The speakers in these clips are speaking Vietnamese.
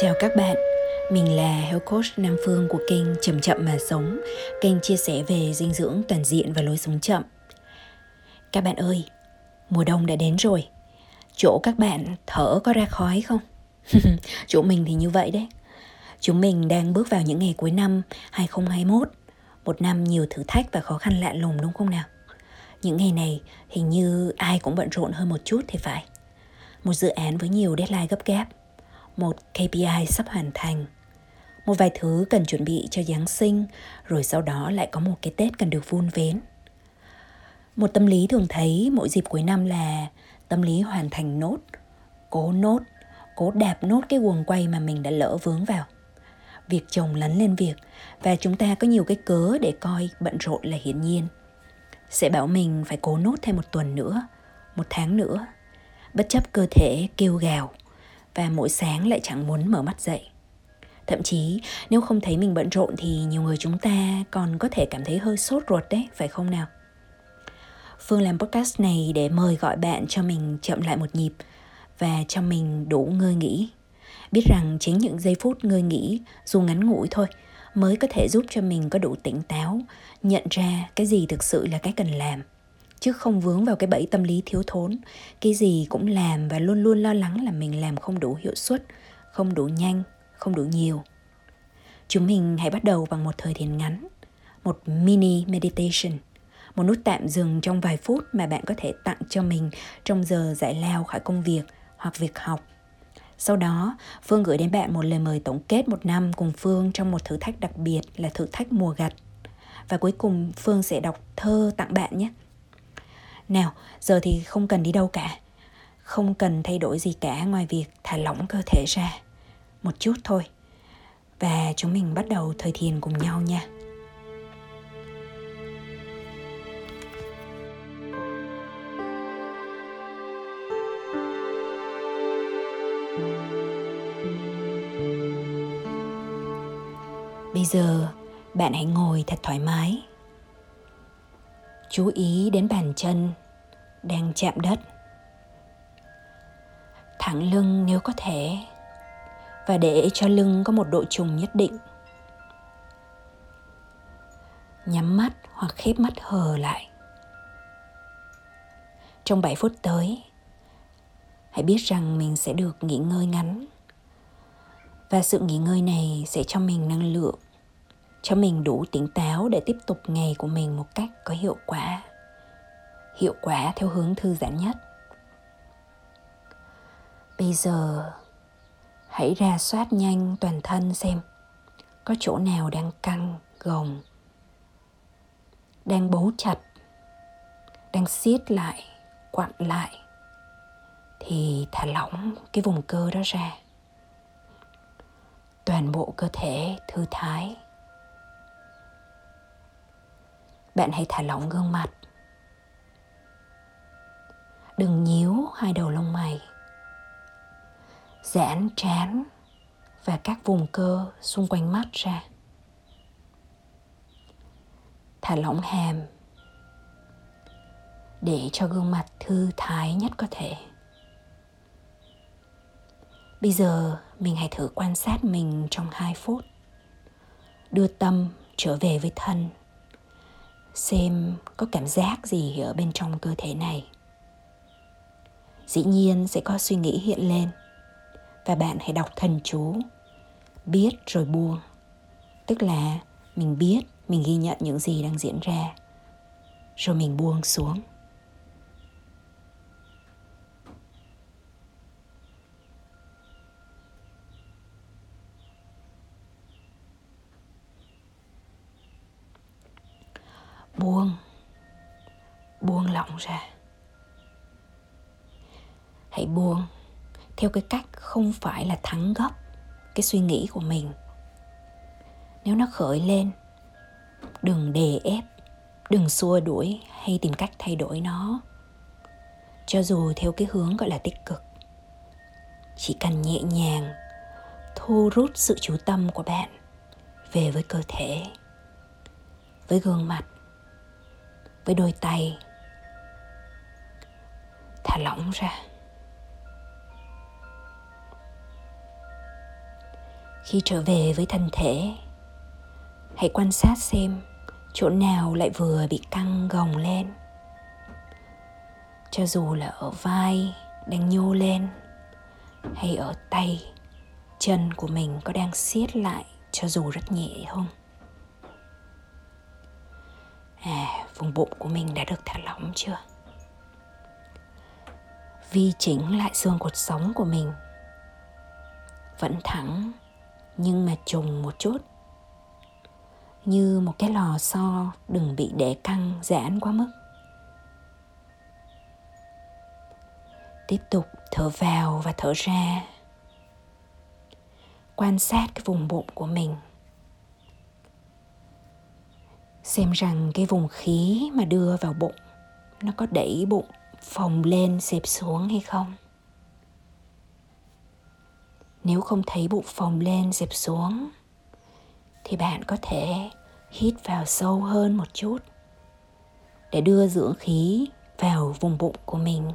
Chào các bạn, mình là Health Coach Nam Phương của kênh Chậm Chậm Mà Sống, kênh chia sẻ về dinh dưỡng toàn diện và lối sống chậm. Các bạn ơi, mùa đông đã đến rồi. Chỗ các bạn thở có ra khói không? Chỗ mình thì như vậy đấy. Chúng mình đang bước vào những ngày cuối năm 2021, một năm nhiều thử thách và khó khăn lạ lùng đúng không nào? Những ngày này hình như ai cũng bận rộn hơn một chút thì phải. Một dự án với nhiều deadline gấp gáp một KPI sắp hoàn thành, một vài thứ cần chuẩn bị cho Giáng sinh, rồi sau đó lại có một cái Tết cần được vun vén. Một tâm lý thường thấy mỗi dịp cuối năm là tâm lý hoàn thành nốt, cố nốt, cố đạp nốt cái guồng quay mà mình đã lỡ vướng vào. Việc chồng lấn lên việc và chúng ta có nhiều cái cớ để coi bận rộn là hiển nhiên. Sẽ bảo mình phải cố nốt thêm một tuần nữa, một tháng nữa, bất chấp cơ thể kêu gào – và mỗi sáng lại chẳng muốn mở mắt dậy. Thậm chí nếu không thấy mình bận rộn thì nhiều người chúng ta còn có thể cảm thấy hơi sốt ruột đấy, phải không nào? Phương làm podcast này để mời gọi bạn cho mình chậm lại một nhịp và cho mình đủ ngơi nghỉ. Biết rằng chính những giây phút ngơi nghỉ dù ngắn ngủi thôi mới có thể giúp cho mình có đủ tỉnh táo, nhận ra cái gì thực sự là cái cần làm – chứ không vướng vào cái bẫy tâm lý thiếu thốn cái gì cũng làm và luôn luôn lo lắng là mình làm không đủ hiệu suất không đủ nhanh không đủ nhiều chúng mình hãy bắt đầu bằng một thời thiền ngắn một mini meditation một nút tạm dừng trong vài phút mà bạn có thể tặng cho mình trong giờ giải lao khỏi công việc hoặc việc học sau đó, Phương gửi đến bạn một lời mời tổng kết một năm cùng Phương trong một thử thách đặc biệt là thử thách mùa gặt. Và cuối cùng Phương sẽ đọc thơ tặng bạn nhé. Nào, giờ thì không cần đi đâu cả. Không cần thay đổi gì cả ngoài việc thả lỏng cơ thể ra. Một chút thôi. Và chúng mình bắt đầu thời thiền cùng nhau nha. Bây giờ bạn hãy ngồi thật thoải mái chú ý đến bàn chân đang chạm đất. Thẳng lưng nếu có thể, và để cho lưng có một độ trùng nhất định. Nhắm mắt hoặc khép mắt hờ lại. Trong 7 phút tới, hãy biết rằng mình sẽ được nghỉ ngơi ngắn. Và sự nghỉ ngơi này sẽ cho mình năng lượng cho mình đủ tỉnh táo để tiếp tục ngày của mình một cách có hiệu quả. Hiệu quả theo hướng thư giãn nhất. Bây giờ, hãy ra soát nhanh toàn thân xem có chỗ nào đang căng, gồng, đang bấu chặt, đang siết lại, quặn lại. Thì thả lỏng cái vùng cơ đó ra. Toàn bộ cơ thể thư thái. Bạn hãy thả lỏng gương mặt. Đừng nhíu hai đầu lông mày. Giãn trán và các vùng cơ xung quanh mắt ra. Thả lỏng hàm để cho gương mặt thư thái nhất có thể. Bây giờ mình hãy thử quan sát mình trong hai phút. Đưa tâm trở về với thân xem có cảm giác gì ở bên trong cơ thể này. Dĩ nhiên sẽ có suy nghĩ hiện lên. Và bạn hãy đọc thần chú. Biết rồi buông. Tức là mình biết, mình ghi nhận những gì đang diễn ra. Rồi mình buông xuống buông buông lỏng ra hãy buông theo cái cách không phải là thắng gấp cái suy nghĩ của mình. Nếu nó khởi lên, đừng đè ép, đừng xua đuổi hay tìm cách thay đổi nó. Cho dù theo cái hướng gọi là tích cực, chỉ cần nhẹ nhàng thu rút sự chú tâm của bạn về với cơ thể, với gương mặt, với đôi tay, thả lỏng ra. Khi trở về với thân thể. Hãy quan sát xem chỗ nào lại vừa bị căng gồng lên. Cho dù là ở vai đang nhô lên hay ở tay, chân của mình có đang siết lại cho dù rất nhẹ không? À vùng bụng của mình đã được thả lỏng chưa? Vi chỉnh lại xương cột sống của mình. Vẫn thẳng nhưng mà trùng một chút. Như một cái lò xo đừng bị để căng giãn quá mức. Tiếp tục thở vào và thở ra. Quan sát cái vùng bụng của mình. Xem rằng cái vùng khí mà đưa vào bụng, nó có đẩy bụng phồng lên xẹp xuống hay không nếu không thấy bụng phồng lên, dẹp xuống, thì bạn có thể hít vào sâu hơn một chút để đưa dưỡng khí vào vùng bụng của mình.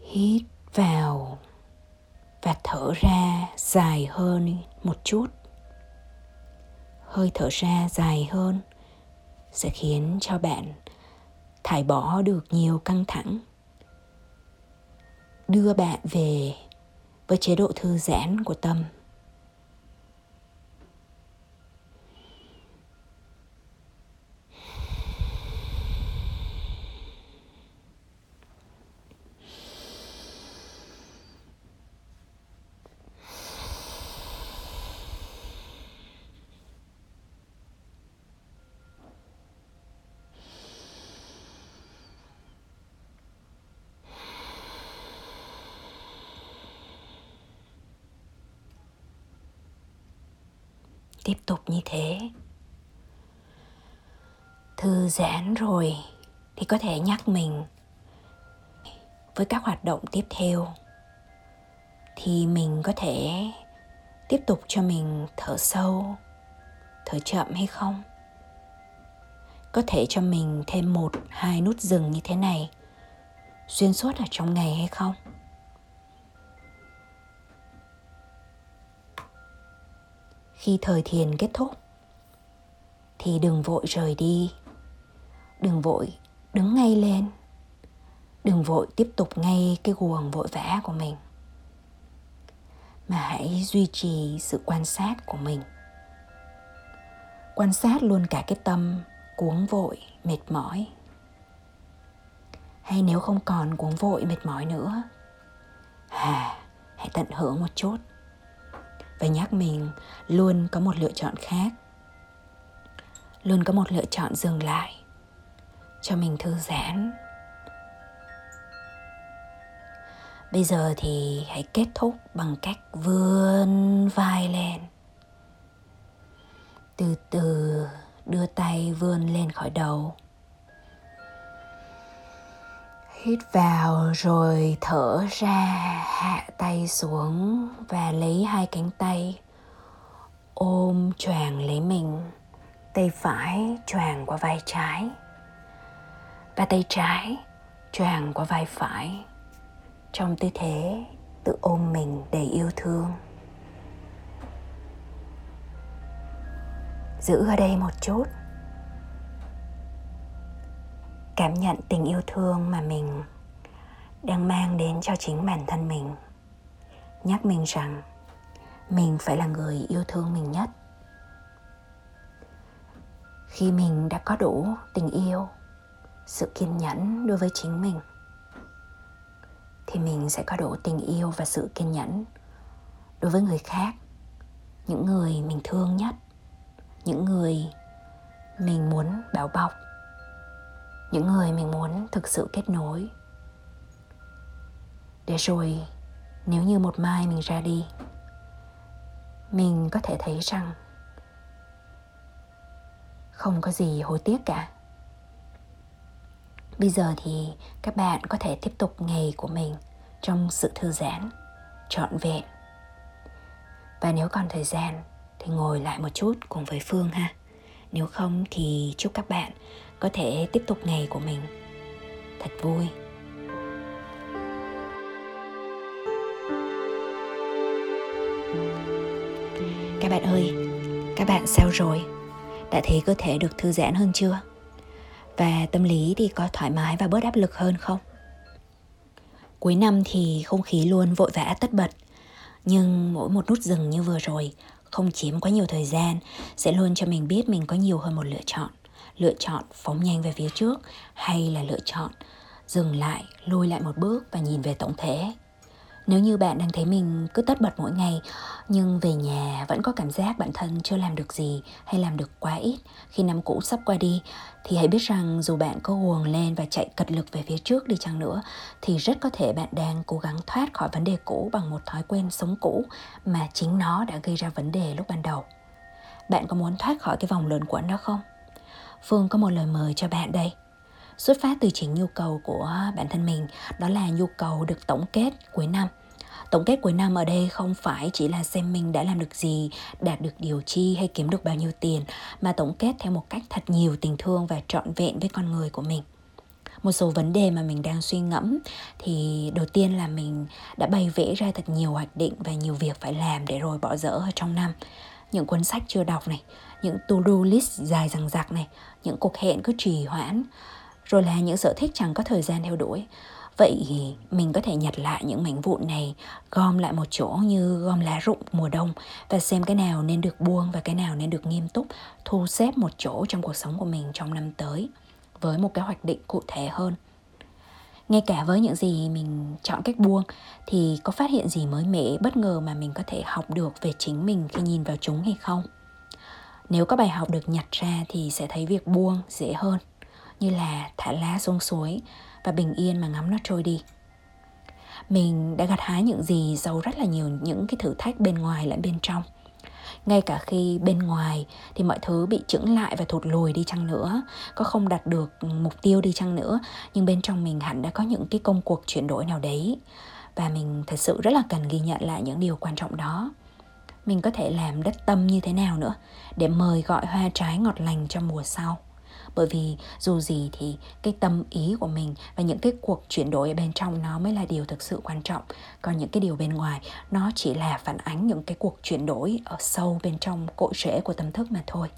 Hít vào và thở ra dài hơn một chút. Hơi thở ra dài hơn sẽ khiến cho bạn thải bỏ được nhiều căng thẳng đưa bạn về với chế độ thư giãn của tâm. Tiếp tục như thế. Thư giãn rồi thì có thể nhắc mình. Với các hoạt động tiếp theo, thì mình có thể tiếp tục cho mình thở sâu, thở chậm hay không? Có thể cho mình thêm một, hai nút dừng như thế này, xuyên suốt ở trong ngày hay không? Khi thời thiền kết thúc, thì đừng vội rời đi. Đừng vội đứng ngay lên. Đừng vội tiếp tục ngay cái guồng vội vã của mình. Mà hãy duy trì sự quan sát của mình. Quan sát luôn cả cái tâm cuống vội, mệt mỏi. Hay nếu không còn cuống vội, mệt mỏi nữa à hãy tận hưởng một chút và nhắc mình, luôn có một lựa chọn khác. Luôn có một lựa chọn dừng lại, cho mình thư giãn. Bây giờ thì hãy kết thúc bằng cách vươn vai lên. Từ từ đưa tay vươn lên khỏi đầu hít vào rồi thở ra, hạ tay xuống và lấy hai cánh tay ôm choàng lấy mình. Tay phải choàng qua vai trái và tay trái choàng qua vai phải. Trong tư thế, tự ôm mình đầy yêu thương. Giữ ở đây một chút cảm nhận tình yêu thương mà mình đang mang đến cho chính bản thân mình. Nhắc mình rằng mình phải là người yêu thương mình nhất. Khi mình đã có đủ tình yêu, sự kiên nhẫn đối với chính mình, thì mình sẽ có đủ tình yêu và sự kiên nhẫn đối với người khác, những người mình thương nhất, những người mình muốn bảo bọc những người mình muốn thực sự kết nối. Để rồi, nếu như một mai mình ra đi, mình có thể thấy rằng không có gì hối tiếc cả. Bây giờ thì các bạn có thể tiếp tục ngày của mình trong sự thư giãn, trọn vẹn. Và nếu còn thời gian thì ngồi lại một chút cùng với phương ha. Nếu không thì chúc các bạn có thể tiếp tục ngày của mình. Thật vui. Các bạn ơi, các bạn sao rồi? Đã thấy cơ thể được thư giãn hơn chưa? Và tâm lý thì có thoải mái và bớt áp lực hơn không? Cuối năm thì không khí luôn vội vã, tất bật. Nhưng mỗi một nút dừng như vừa rồi không chiếm quá nhiều thời gian, sẽ luôn cho mình biết mình có nhiều hơn một lựa chọn. Lựa chọn phóng nhanh về phía trước Hay là lựa chọn dừng lại, lùi lại một bước và nhìn về tổng thể nếu như bạn đang thấy mình cứ tất bật mỗi ngày nhưng về nhà vẫn có cảm giác bản thân chưa làm được gì hay làm được quá ít khi năm cũ sắp qua đi thì hãy biết rằng dù bạn có guồng lên và chạy cật lực về phía trước đi chăng nữa thì rất có thể bạn đang cố gắng thoát khỏi vấn đề cũ bằng một thói quen sống cũ mà chính nó đã gây ra vấn đề lúc ban đầu. Bạn có muốn thoát khỏi cái vòng luẩn quẩn đó không? Phương có một lời mời cho bạn đây. Xuất phát từ chính nhu cầu của bản thân mình, đó là nhu cầu được tổng kết cuối năm. Tổng kết cuối năm ở đây không phải chỉ là xem mình đã làm được gì, đạt được điều chi hay kiếm được bao nhiêu tiền, mà tổng kết theo một cách thật nhiều tình thương và trọn vẹn với con người của mình. Một số vấn đề mà mình đang suy ngẫm thì đầu tiên là mình đã bày vẽ ra thật nhiều hoạch định và nhiều việc phải làm để rồi bỏ dỡ ở trong năm. Những cuốn sách chưa đọc này những to-do list dài dằng dặc này, những cuộc hẹn cứ trì hoãn, rồi là những sở thích chẳng có thời gian theo đuổi. Vậy mình có thể nhặt lại những mảnh vụn này, gom lại một chỗ như gom lá rụng mùa đông và xem cái nào nên được buông và cái nào nên được nghiêm túc, thu xếp một chỗ trong cuộc sống của mình trong năm tới với một cái hoạch định cụ thể hơn. Ngay cả với những gì mình chọn cách buông thì có phát hiện gì mới mẻ, bất ngờ mà mình có thể học được về chính mình khi nhìn vào chúng hay không? Nếu có bài học được nhặt ra thì sẽ thấy việc buông dễ hơn, như là thả lá xuống suối và bình yên mà ngắm nó trôi đi. Mình đã gặt hái những gì sau rất là nhiều những cái thử thách bên ngoài lẫn bên trong. Ngay cả khi bên ngoài thì mọi thứ bị chững lại và thụt lùi đi chăng nữa, có không đạt được mục tiêu đi chăng nữa, nhưng bên trong mình hẳn đã có những cái công cuộc chuyển đổi nào đấy. Và mình thật sự rất là cần ghi nhận lại những điều quan trọng đó mình có thể làm đất tâm như thế nào nữa để mời gọi hoa trái ngọt lành cho mùa sau. Bởi vì dù gì thì cái tâm ý của mình và những cái cuộc chuyển đổi ở bên trong nó mới là điều thực sự quan trọng. Còn những cái điều bên ngoài, nó chỉ là phản ánh những cái cuộc chuyển đổi ở sâu bên trong cội rễ của tâm thức mà thôi.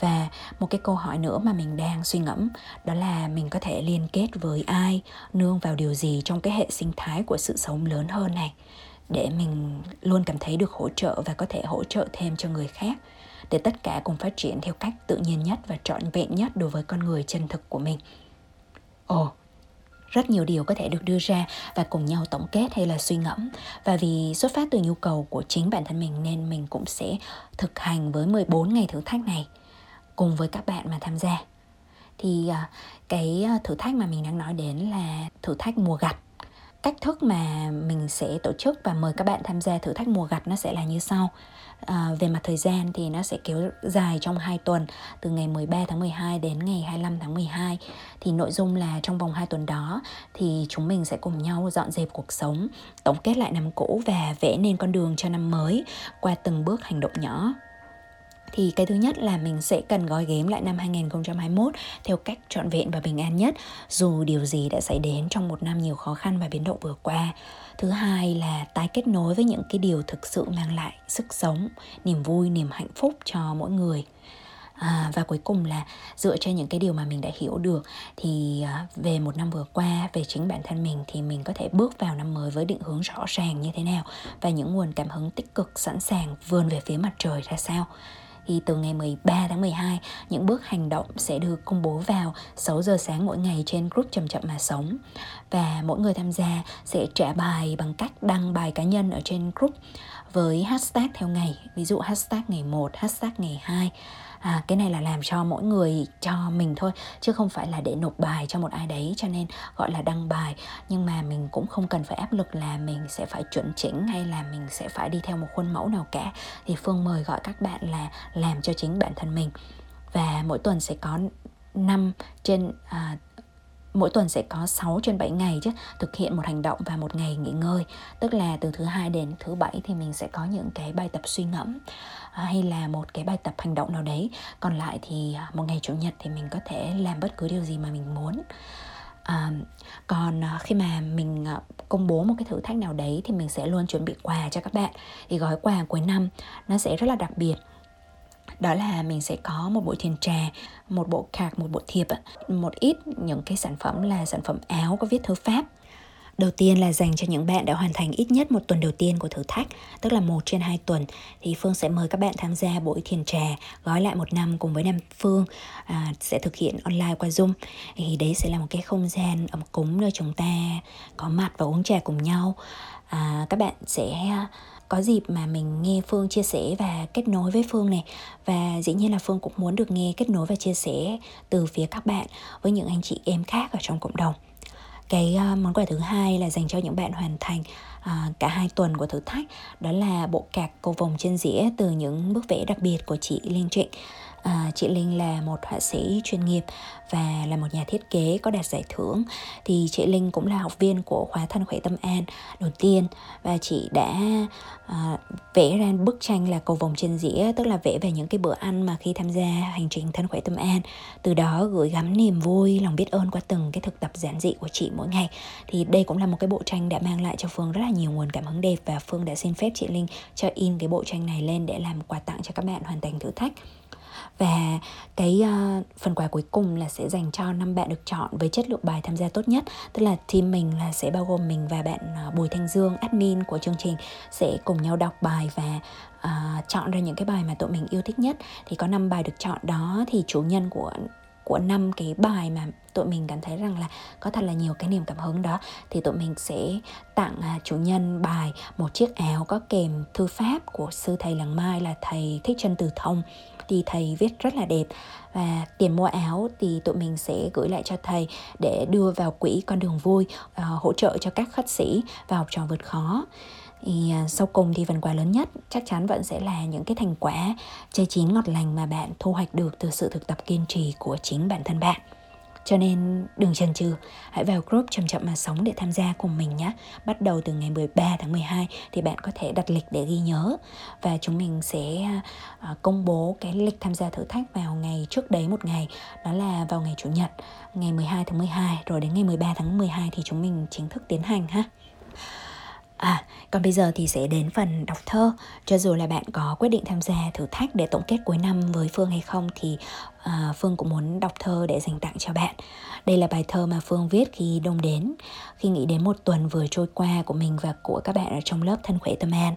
Và một cái câu hỏi nữa mà mình đang suy ngẫm, đó là mình có thể liên kết với ai, nương vào điều gì trong cái hệ sinh thái của sự sống lớn hơn này? Để mình luôn cảm thấy được hỗ trợ và có thể hỗ trợ thêm cho người khác để tất cả cùng phát triển theo cách tự nhiên nhất và trọn vẹn nhất đối với con người chân thực của mình. Ồ, rất nhiều điều có thể được đưa ra và cùng nhau tổng kết hay là suy ngẫm. Và vì xuất phát từ nhu cầu của chính bản thân mình nên mình cũng sẽ thực hành với 14 ngày thử thách này cùng với các bạn mà tham gia. Thì à, cái à, thử thách mà mình đang nói đến là thử thách mùa gặt cách thức mà mình sẽ tổ chức và mời các bạn tham gia thử thách mùa gặt nó sẽ là như sau. À, về mặt thời gian thì nó sẽ kéo dài trong 2 tuần từ ngày 13 tháng 12 đến ngày 25 tháng 12 thì nội dung là trong vòng 2 tuần đó thì chúng mình sẽ cùng nhau dọn dẹp cuộc sống tổng kết lại năm cũ và vẽ nên con đường cho năm mới qua từng bước hành động nhỏ thì cái thứ nhất là mình sẽ cần gói ghém lại năm 2021 theo cách trọn vẹn và bình an nhất dù điều gì đã xảy đến trong một năm nhiều khó khăn và biến động vừa qua. Thứ hai là tái kết nối với những cái điều thực sự mang lại sức sống, niềm vui, niềm hạnh phúc cho mỗi người. À, và cuối cùng là dựa trên những cái điều mà mình đã hiểu được thì à, về một năm vừa qua về chính bản thân mình thì mình có thể bước vào năm mới với định hướng rõ ràng như thế nào và những nguồn cảm hứng tích cực sẵn sàng vươn về phía mặt trời ra sao thì từ ngày 13 tháng 12, những bước hành động sẽ được công bố vào 6 giờ sáng mỗi ngày trên group Chậm Chậm Mà Sống. Và mỗi người tham gia sẽ trả bài bằng cách đăng bài cá nhân ở trên group với hashtag theo ngày, ví dụ hashtag ngày 1, hashtag ngày 2 à, cái này là làm cho mỗi người cho mình thôi chứ không phải là để nộp bài cho một ai đấy cho nên gọi là đăng bài. Nhưng mà mình cũng không cần phải áp lực là mình sẽ phải chuẩn chỉnh hay là mình sẽ phải đi theo một khuôn mẫu nào cả. Thì phương mời gọi các bạn là làm cho chính bản thân mình. Và mỗi tuần sẽ có năm trên à, mỗi tuần sẽ có 6 trên 7 ngày chứ thực hiện một hành động và một ngày nghỉ ngơi. Tức là từ thứ hai đến thứ bảy thì mình sẽ có những cái bài tập suy ngẫm à, hay là một cái bài tập hành động nào đấy. Còn lại thì à, một ngày chủ nhật thì mình có thể làm bất cứ điều gì mà mình muốn. À, còn à, khi mà mình công bố một cái thử thách nào đấy thì mình sẽ luôn chuẩn bị quà cho các bạn. Thì gói quà cuối năm nó sẽ rất là đặc biệt đó là mình sẽ có một bộ thiền trà một bộ card một bộ thiệp một ít những cái sản phẩm là sản phẩm áo có viết thư pháp Đầu tiên là dành cho những bạn đã hoàn thành ít nhất một tuần đầu tiên của thử thách, tức là một trên hai tuần, thì Phương sẽ mời các bạn tham gia buổi thiền trà gói lại một năm cùng với Nam Phương à, sẽ thực hiện online qua Zoom. Thì đấy sẽ là một cái không gian ấm cúng nơi chúng ta có mặt và uống trà cùng nhau. À, các bạn sẽ có dịp mà mình nghe Phương chia sẻ và kết nối với Phương này. Và dĩ nhiên là Phương cũng muốn được nghe kết nối và chia sẻ từ phía các bạn với những anh chị em khác ở trong cộng đồng. Cái ờ, món quà thứ hai là dành cho những bạn hoàn thành ờ, cả hai tuần của thử thách, đó là bộ cạc cầu vồng trên dĩa từ những bức vẽ đặc biệt của chị Liên Trịnh. À, chị Linh là một họa sĩ chuyên nghiệp và là một nhà thiết kế có đạt giải thưởng. Thì chị Linh cũng là học viên của khóa thân khỏe tâm an đầu tiên và chị đã à, vẽ ra bức tranh là cầu vồng trên dĩa tức là vẽ về những cái bữa ăn mà khi tham gia hành trình thân khỏe tâm an. Từ đó gửi gắm niềm vui lòng biết ơn qua từng cái thực tập giản dị của chị mỗi ngày. Thì đây cũng là một cái bộ tranh đã mang lại cho Phương rất là nhiều nguồn cảm hứng đẹp và Phương đã xin phép chị Linh cho in cái bộ tranh này lên để làm quà tặng cho các bạn hoàn thành thử thách và cái uh, phần quà cuối cùng là sẽ dành cho năm bạn được chọn với chất lượng bài tham gia tốt nhất. Tức là team mình là sẽ bao gồm mình và bạn uh, Bùi Thanh Dương admin của chương trình sẽ cùng nhau đọc bài và uh, chọn ra những cái bài mà tụi mình yêu thích nhất. Thì có năm bài được chọn đó thì chủ nhân của của năm cái bài mà tụi mình cảm thấy rằng là có thật là nhiều cái niềm cảm hứng đó, thì tụi mình sẽ tặng à, chủ nhân bài một chiếc áo có kèm thư pháp của sư thầy làng mai là thầy thích chân từ thông. Thì thầy viết rất là đẹp. Và tiền mua áo thì tụi mình sẽ gửi lại cho thầy để đưa vào quỹ con đường vui à, hỗ trợ cho các khách sĩ và học trò vượt khó thì à, sau cùng thì phần quà lớn nhất chắc chắn vẫn sẽ là những cái thành quả trái chín ngọt lành mà bạn thu hoạch được từ sự thực tập kiên trì của chính bản thân bạn cho nên đừng chần chừ, hãy vào group chậm chậm mà sống để tham gia cùng mình nhé. Bắt đầu từ ngày 13 tháng 12 thì bạn có thể đặt lịch để ghi nhớ và chúng mình sẽ à, công bố cái lịch tham gia thử thách vào ngày trước đấy một ngày, đó là vào ngày chủ nhật, ngày 12 tháng 12 rồi đến ngày 13 tháng 12 thì chúng mình chính thức tiến hành ha. À, còn bây giờ thì sẽ đến phần đọc thơ. Cho dù là bạn có quyết định tham gia thử thách để tổng kết cuối năm với Phương hay không Thì uh, Phương cũng muốn đọc thơ để dành tặng cho bạn. Đây là bài thơ mà Phương viết khi đông đến. Khi nghĩ đến một tuần vừa trôi qua của mình và của các bạn ở trong lớp Thân Khỏe Tâm An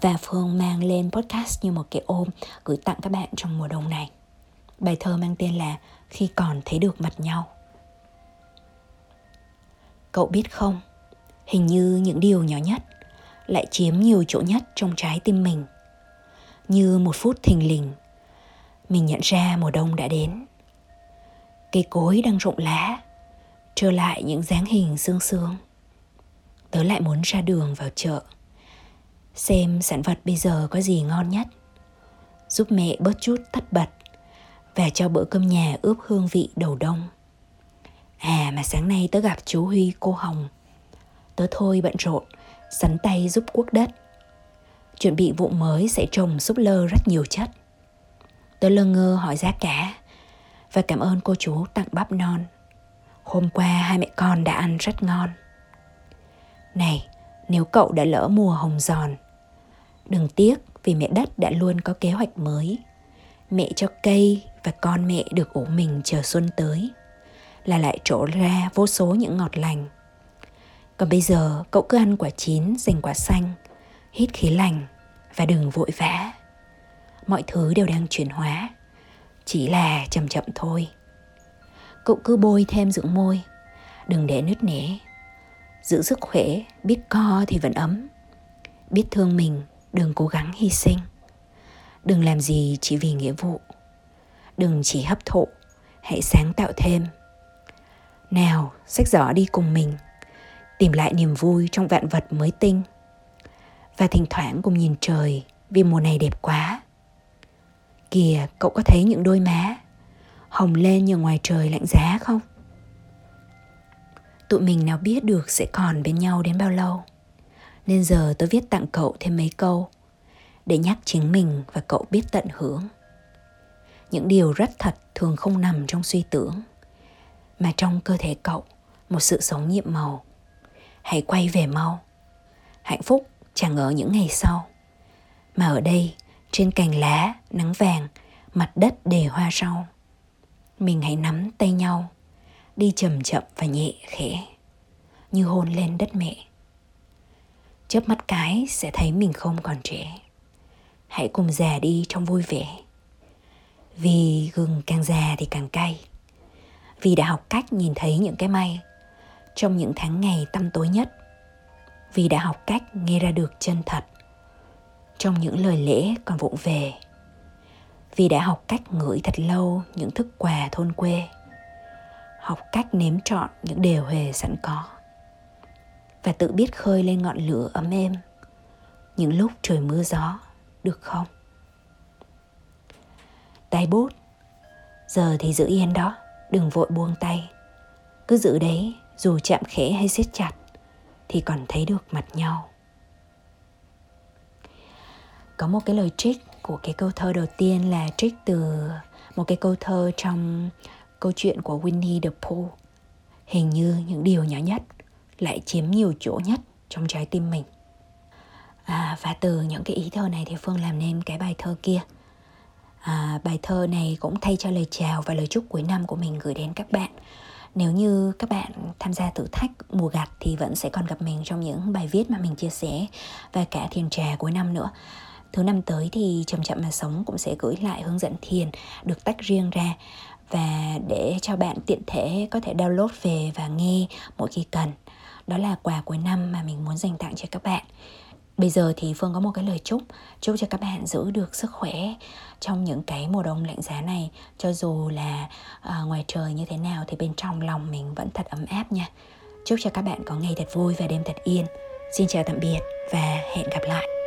Và Phương mang lên podcast như một cái ôm gửi tặng các bạn trong mùa đông này. Bài thơ mang tên là Khi còn thấy được mặt nhau. Cậu biết không hình như những điều nhỏ nhất lại chiếm nhiều chỗ nhất trong trái tim mình. Như một phút thình lình mình nhận ra mùa đông đã đến. Cây cối đang rụng lá trở lại những dáng hình sương sương. Tớ lại muốn ra đường vào chợ xem sản vật bây giờ có gì ngon nhất giúp mẹ bớt chút tất bật và cho bữa cơm nhà ướp hương vị đầu đông. À mà sáng nay tớ gặp chú huy cô hồng. Tớ thôi bận rộn, sắn tay giúp cuốc đất. Chuẩn bị vụ mới sẽ trồng súp lơ rất nhiều chất. Tớ lơ ngơ hỏi giá cả và cảm ơn cô chú tặng bắp non. Hôm qua hai mẹ con đã ăn rất ngon. Này, nếu cậu đã lỡ mùa hồng giòn, đừng tiếc vì mẹ đất đã luôn có kế hoạch mới. Mẹ cho cây và con mẹ được ủ mình chờ xuân tới là lại trổ ra vô số những ngọt lành còn bây giờ cậu cứ ăn quả chín, dành quả xanh, hít khí lành và đừng vội vã. Mọi thứ đều đang chuyển hóa, chỉ là chậm chậm thôi. Cậu cứ bôi thêm dưỡng môi, đừng để nứt nẻ. Giữ sức khỏe, biết co thì vẫn ấm. Biết thương mình, đừng cố gắng hy sinh. Đừng làm gì chỉ vì nghĩa vụ. Đừng chỉ hấp thụ, hãy sáng tạo thêm. Nào, sách giỏ đi cùng mình – tìm lại niềm vui trong vạn vật mới tinh. Và thỉnh thoảng cùng nhìn trời vì mùa này đẹp quá. Kìa, cậu có thấy những đôi má hồng lên như ngoài trời lạnh giá không? Tụi mình nào biết được sẽ còn bên nhau đến bao lâu. Nên giờ tôi viết tặng cậu thêm mấy câu để nhắc chính mình và cậu biết tận hưởng. Những điều rất thật thường không nằm trong suy tưởng, mà trong cơ thể cậu, một sự sống nhiệm màu hãy quay về mau. Hạnh phúc chẳng ở những ngày sau. Mà ở đây, trên cành lá nắng vàng, mặt đất đầy hoa rau. Mình hãy nắm tay nhau, đi chậm chậm và nhẹ khẽ, như hôn lên đất mẹ. Chớp mắt cái sẽ thấy mình không còn trẻ. Hãy cùng già đi trong vui vẻ. Vì gừng càng già thì càng cay. Vì đã học cách nhìn thấy những cái may trong những tháng ngày tăm tối nhất. Vì đã học cách nghe ra được chân thật. Trong những lời lẽ còn vụng về. Vì đã học cách ngửi thật lâu những thức quà thôn quê. Học cách nếm trọn những điều hề sẵn có. Và tự biết khơi lên ngọn lửa ấm êm những lúc trời mưa gió, được không? Tay bút. Giờ thì giữ yên đó, đừng vội buông tay. Cứ giữ đấy dù chạm khẽ hay siết chặt thì còn thấy được mặt nhau. Có một cái lời trích của cái câu thơ đầu tiên là trích từ một cái câu thơ trong câu chuyện của Winnie the Pooh. Hình như những điều nhỏ nhất lại chiếm nhiều chỗ nhất trong trái tim mình. À, và từ những cái ý thơ này thì phương làm nên cái bài thơ kia. À, bài thơ này cũng thay cho lời chào và lời chúc cuối năm của mình gửi đến các bạn nếu như các bạn tham gia thử thách mùa gặt thì vẫn sẽ còn gặp mình trong những bài viết mà mình chia sẻ và cả thiền trà cuối năm nữa. Thứ năm tới thì chậm chậm mà sống cũng sẽ gửi lại hướng dẫn thiền được tách riêng ra. Và để cho bạn tiện thể có thể download về và nghe mỗi khi cần. Đó là quà cuối năm mà mình muốn dành tặng cho các bạn. Bây giờ thì Phương có một cái lời chúc Chúc cho các bạn giữ được sức khỏe Trong những cái mùa đông lạnh giá này. Cho dù là uh, ngoài trời như thế nào Thì bên trong lòng mình vẫn thật ấm áp nha. Chúc cho các bạn có ngày thật vui và đêm thật yên. Xin chào tạm biệt và hẹn gặp lại.